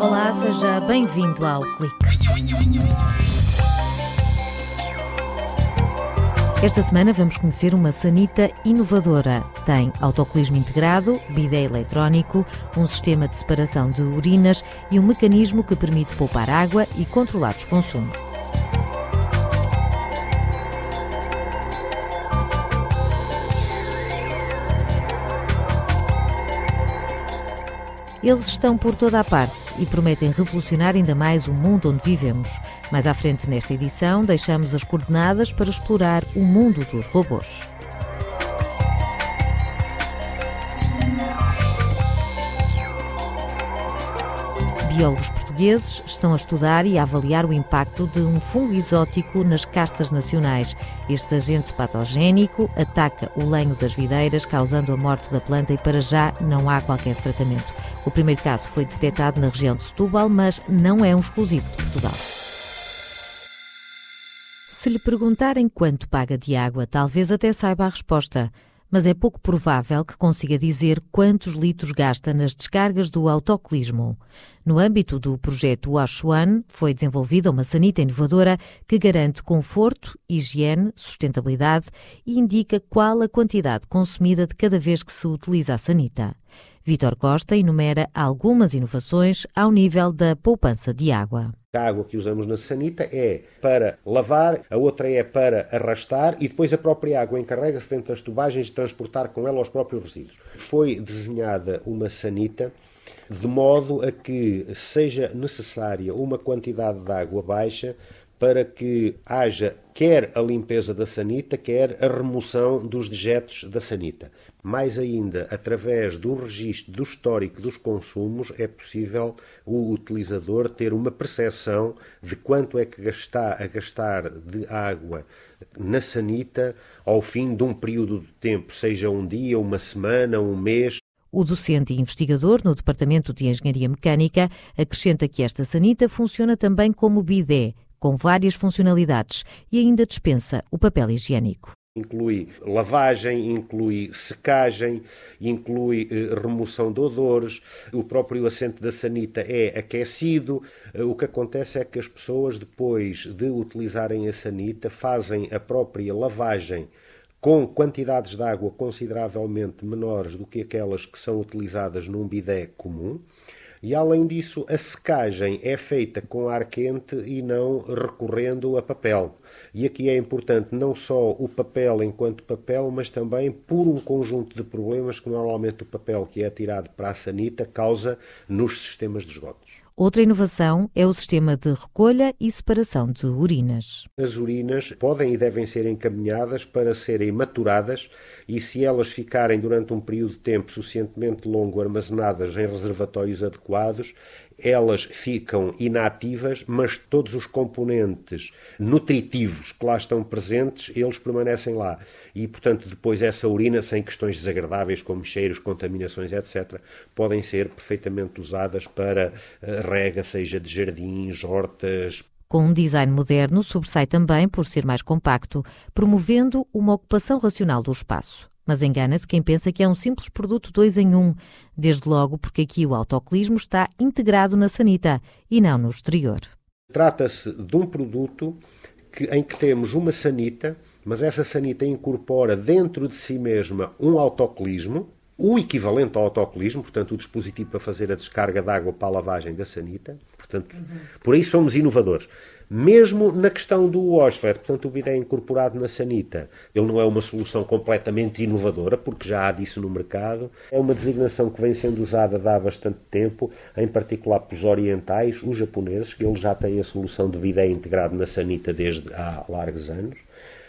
Olá, seja bem-vindo ao Clique. Esta semana vamos conhecer uma sanita inovadora. Tem autocolismo integrado, bidé eletrónico, um sistema de separação de urinas e um mecanismo que permite poupar água e controlar os consumos. Eles estão por toda a parte e prometem revolucionar ainda mais o mundo onde vivemos. Mais à frente nesta edição, deixamos as coordenadas para explorar o mundo dos robôs. Biólogos portugueses estão a estudar e a avaliar o impacto de um fungo exótico nas castas nacionais. Este agente patogénico ataca o lenho das videiras, causando a morte da planta e para já não há qualquer tratamento. O primeiro caso foi detectado na região de Setúbal, mas não é um exclusivo de Portugal. Se lhe perguntarem quanto paga de água, talvez até saiba a resposta, mas é pouco provável que consiga dizer quantos litros gasta nas descargas do autocolismo. No âmbito do projeto Wash One, foi desenvolvida uma sanita inovadora que garante conforto, higiene, sustentabilidade e indica qual a quantidade consumida de cada vez que se utiliza a sanita. Vítor Costa enumera algumas inovações ao nível da poupança de água. A água que usamos na sanita é para lavar, a outra é para arrastar e depois a própria água encarrega-se dentro das tubagens de transportar com ela os próprios resíduos. Foi desenhada uma sanita de modo a que seja necessária uma quantidade de água baixa para que haja quer a limpeza da sanita, quer a remoção dos dejetos da sanita. Mais ainda, através do registro do histórico dos consumos, é possível o utilizador ter uma percepção de quanto é que está a gastar de água na sanita ao fim de um período de tempo, seja um dia, uma semana, um mês. O docente e investigador no Departamento de Engenharia Mecânica acrescenta que esta sanita funciona também como bidé, com várias funcionalidades e ainda dispensa o papel higiênico. Inclui lavagem, inclui secagem, inclui eh, remoção de odores, o próprio assento da sanita é aquecido. Eh, o que acontece é que as pessoas, depois de utilizarem a sanita, fazem a própria lavagem com quantidades de água consideravelmente menores do que aquelas que são utilizadas num bidé comum. E além disso, a secagem é feita com ar quente e não recorrendo a papel. E aqui é importante não só o papel enquanto papel, mas também por um conjunto de problemas que normalmente o papel que é atirado para a sanita causa nos sistemas de esgotos. Outra inovação é o sistema de recolha e separação de urinas. As urinas podem e devem ser encaminhadas para serem maturadas e, se elas ficarem durante um período de tempo suficientemente longo armazenadas em reservatórios adequados, elas ficam inativas, mas todos os componentes nutritivos que lá estão presentes, eles permanecem lá. E, portanto, depois essa urina, sem questões desagradáveis como cheiros, contaminações, etc., podem ser perfeitamente usadas para eh, rega, seja de jardins, hortas, com um design moderno, sobressai também por ser mais compacto, promovendo uma ocupação racional do espaço. Mas engana-se quem pensa que é um simples produto dois em um, desde logo porque aqui o autoclismo está integrado na sanita e não no exterior. Trata-se de um produto que, em que temos uma sanita, mas essa sanita incorpora dentro de si mesma um autoclismo, o equivalente ao autocolismo, portanto, o dispositivo para fazer a descarga de água para a lavagem da sanita. Portanto, uhum. por aí somos inovadores. Mesmo na questão do Osler, portanto, o bidé incorporado na sanita, ele não é uma solução completamente inovadora, porque já há disso no mercado. É uma designação que vem sendo usada há bastante tempo, em particular pelos orientais, os japoneses, que eles já têm a solução de bidé integrado na sanita desde há largos anos.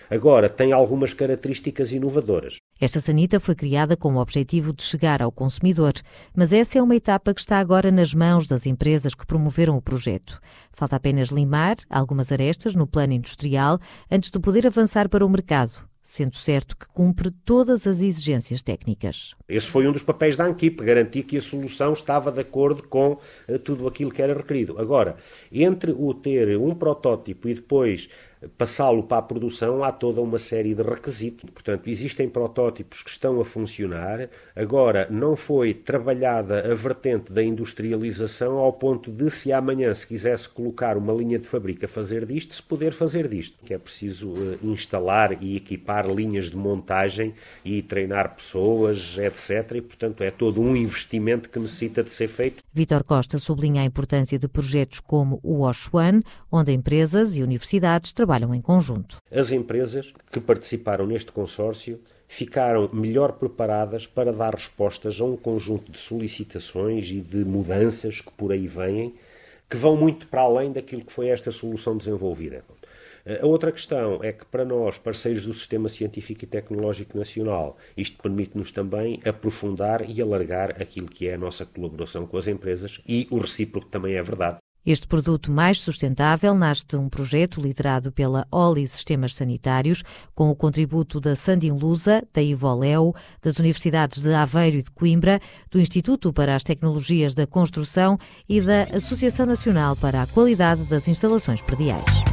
Agora, tem algumas características inovadoras. Esta sanita foi criada com o objetivo de chegar ao consumidor, mas essa é uma etapa que está agora nas mãos das empresas que promoveram o projeto. Falta apenas limar algumas arestas no plano industrial antes de poder avançar para o mercado sendo certo que cumpre todas as exigências técnicas. Esse foi um dos papéis da ANQIP, garantir que a solução estava de acordo com uh, tudo aquilo que era requerido. Agora, entre o ter um protótipo e depois passá-lo para a produção, há toda uma série de requisitos. Portanto, existem protótipos que estão a funcionar. Agora, não foi trabalhada a vertente da industrialização ao ponto de, se amanhã se quisesse colocar uma linha de fábrica a fazer disto, se poder fazer disto. Que é preciso uh, instalar e equipar linhas de montagem e treinar pessoas, etc. E, portanto, é todo um investimento que necessita de ser feito. Vítor Costa sublinha a importância de projetos como o Wash One, onde empresas e universidades trabalham em conjunto. As empresas que participaram neste consórcio ficaram melhor preparadas para dar respostas a um conjunto de solicitações e de mudanças que por aí vêm, que vão muito para além daquilo que foi esta solução desenvolvida. A outra questão é que, para nós, parceiros do Sistema Científico e Tecnológico Nacional, isto permite-nos também aprofundar e alargar aquilo que é a nossa colaboração com as empresas e o recíproco também é verdade. Este produto mais sustentável nasce de um projeto liderado pela Oli Sistemas Sanitários, com o contributo da Sandin Lusa, da Ivoleo, das Universidades de Aveiro e de Coimbra, do Instituto para as Tecnologias da Construção e da Associação Nacional para a Qualidade das Instalações Prediais.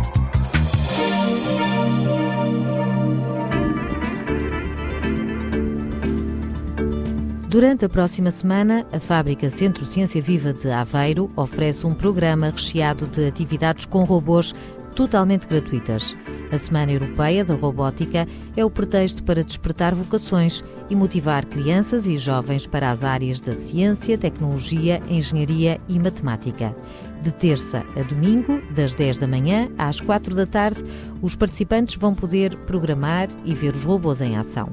Durante a próxima semana, a Fábrica Centro Ciência Viva de Aveiro oferece um programa recheado de atividades com robôs totalmente gratuitas. A Semana Europeia da Robótica é o pretexto para despertar vocações e motivar crianças e jovens para as áreas da ciência, tecnologia, engenharia e matemática. De terça a domingo, das 10 da manhã às 4 da tarde, os participantes vão poder programar e ver os robôs em ação.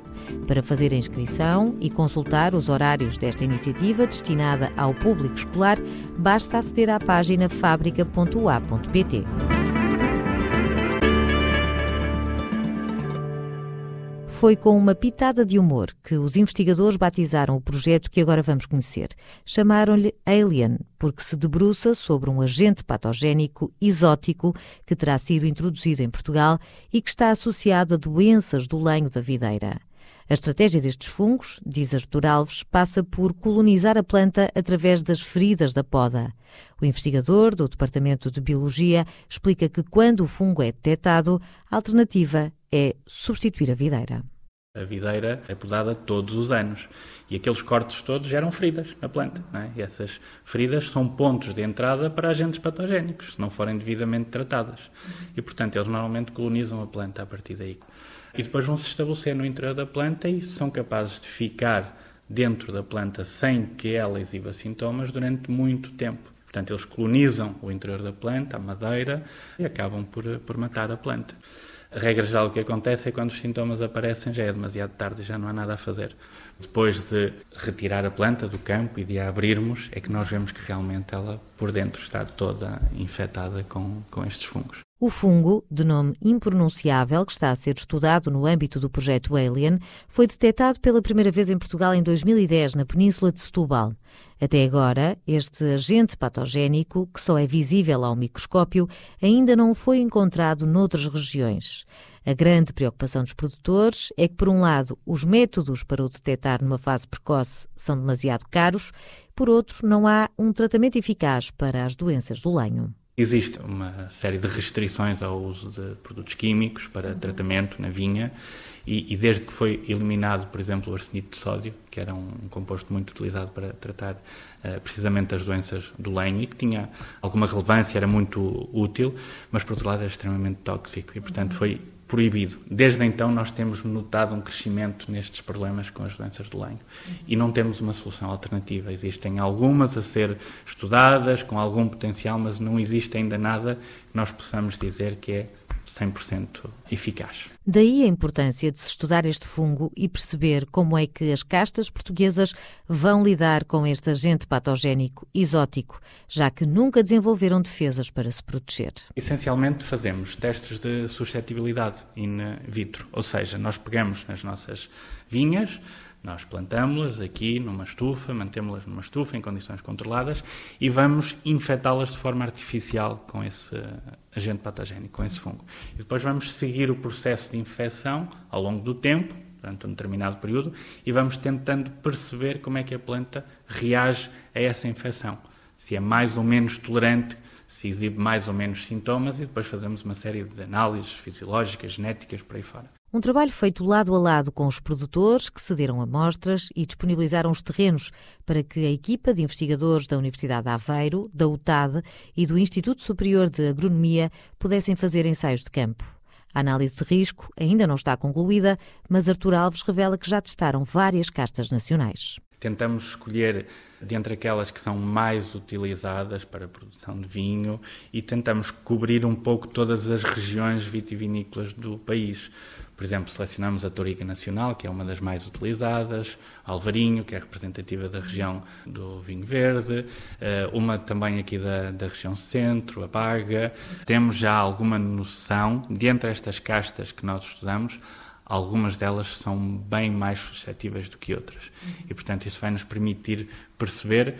Para fazer a inscrição e consultar os horários desta iniciativa destinada ao público escolar, basta aceder à página fábrica.ua.pt. Foi com uma pitada de humor que os investigadores batizaram o projeto que agora vamos conhecer. Chamaram-lhe Alien, porque se debruça sobre um agente patogénico exótico que terá sido introduzido em Portugal e que está associado a doenças do lenho da videira. A estratégia destes fungos, diz Artur Alves, passa por colonizar a planta através das feridas da poda. O investigador do Departamento de Biologia explica que quando o fungo é detectado, a alternativa é substituir a videira. A videira é podada todos os anos e aqueles cortes todos geram feridas na planta. É? E essas feridas são pontos de entrada para agentes patogénicos, se não forem devidamente tratadas. E, portanto, eles normalmente colonizam a planta a partir daí. E depois vão se estabelecer no interior da planta e são capazes de ficar dentro da planta sem que ela exiba sintomas durante muito tempo. Portanto, eles colonizam o interior da planta, a madeira, e acabam por, por matar a planta. A regra geral, o que acontece é quando os sintomas aparecem já é demasiado tarde e já não há nada a fazer. Depois de retirar a planta do campo e de a abrirmos, é que nós vemos que realmente ela por dentro está toda infectada com, com estes fungos. O fungo, de nome impronunciável, que está a ser estudado no âmbito do projeto Alien, foi detectado pela primeira vez em Portugal em 2010, na Península de Setúbal. Até agora, este agente patogénico, que só é visível ao microscópio, ainda não foi encontrado noutras regiões. A grande preocupação dos produtores é que, por um lado, os métodos para o detectar numa fase precoce são demasiado caros, por outro, não há um tratamento eficaz para as doenças do lenho. Existe uma série de restrições ao uso de produtos químicos para tratamento na vinha e, e, desde que foi eliminado, por exemplo, o arsenito de sódio, que era um, um composto muito utilizado para tratar uh, precisamente as doenças do lenho e que tinha alguma relevância, era muito útil, mas por outro lado era extremamente tóxico e, portanto, foi proibido. Desde então nós temos notado um crescimento nestes problemas com as doenças do lenho e não temos uma solução alternativa. Existem algumas a ser estudadas com algum potencial, mas não existe ainda nada que nós possamos dizer que é 100% eficaz. Daí a importância de se estudar este fungo e perceber como é que as castas portuguesas vão lidar com este agente patogénico exótico, já que nunca desenvolveram defesas para se proteger. Essencialmente fazemos testes de suscetibilidade in vitro, ou seja, nós pegamos nas nossas vinhas, nós plantamos-las aqui numa estufa, mantemos-las numa estufa em condições controladas e vamos infectá-las de forma artificial com esse agente patogénico, com esse fungo. E depois vamos seguir o processo de infecção ao longo do tempo, durante um determinado período, e vamos tentando perceber como é que a planta reage a essa infecção. Se é mais ou menos tolerante, se exibe mais ou menos sintomas e depois fazemos uma série de análises fisiológicas, genéticas, por aí fora. Um trabalho feito lado a lado com os produtores que cederam amostras e disponibilizaram os terrenos para que a equipa de investigadores da Universidade de Aveiro, da UTAD e do Instituto Superior de Agronomia pudessem fazer ensaios de campo. A análise de risco ainda não está concluída, mas Artur Alves revela que já testaram várias castas nacionais. Tentamos escolher dentre aquelas que são mais utilizadas para a produção de vinho e tentamos cobrir um pouco todas as regiões vitivinícolas do país. Por exemplo, selecionamos a Toriga Nacional, que é uma das mais utilizadas, Alvarinho, que é representativa da região do vinho verde, eh, uma também aqui da, da região centro, a Baga. Temos já alguma noção, dentre estas castas que nós estudamos, algumas delas são bem mais suscetíveis do que outras. E, portanto, isso vai nos permitir perceber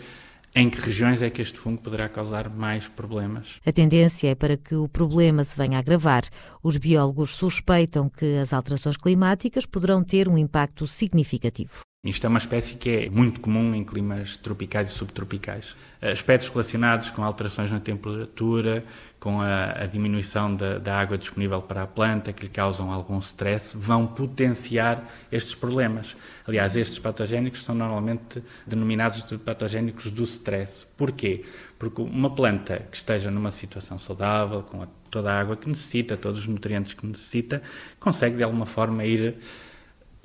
em que regiões é que este fungo poderá causar mais problemas? A tendência é para que o problema se venha a agravar. Os biólogos suspeitam que as alterações climáticas poderão ter um impacto significativo. Isto é uma espécie que é muito comum em climas tropicais e subtropicais. Aspectos relacionados com alterações na temperatura, com a, a diminuição da, da, água disponível para a planta, que lhe causam algum stress, vão potenciar estes problemas. Aliás, estes patogénicos são normalmente denominados de patogénicos do stress. Porquê? Porque uma planta que esteja numa situação saudável, com a, toda a água que necessita, todos os nutrientes que necessita, consegue de alguma forma ir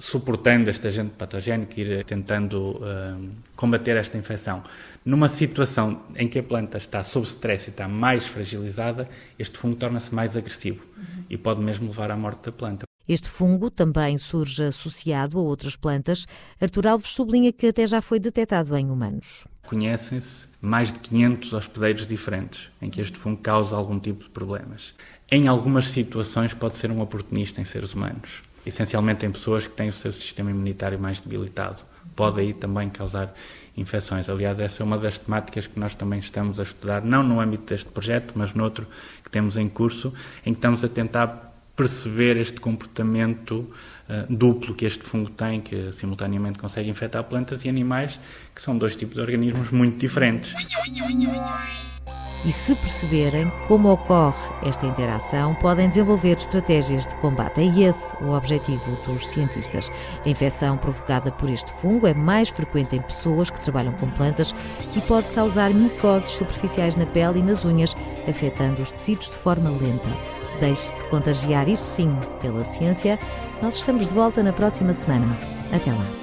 suportando este agente patogénico, ir tentando uh, combater esta infecção. Numa situação em que a planta está sob stress e está mais fragilizada, este fungo torna-se mais agressivo uhum. e pode mesmo levar à morte da planta. Este fungo também surge associado a outras plantas. Artur Alves sublinha que até já foi detectado em humanos. Conhecem-se mais de 500 hospedeiros diferentes em que este fungo causa algum tipo de problemas. Em algumas situações pode ser um oportunista em seres humanos essencialmente em pessoas que têm o seu sistema imunitário mais debilitado. Pode aí também causar infecções. Aliás, essa é uma das temáticas que nós também estamos a estudar, não no âmbito deste projeto, mas noutro que temos em curso, em que estamos a tentar perceber este comportamento uh, duplo que este fungo tem, que simultaneamente consegue infectar plantas e animais, que são dois tipos de organismos muito diferentes. E se perceberem como ocorre esta interação, podem desenvolver estratégias de combate. É esse o objetivo dos cientistas. A infecção provocada por este fungo é mais frequente em pessoas que trabalham com plantas e pode causar micoses superficiais na pele e nas unhas, afetando os tecidos de forma lenta. Deixe-se contagiar, isso sim, pela ciência. Nós estamos de volta na próxima semana. Até lá.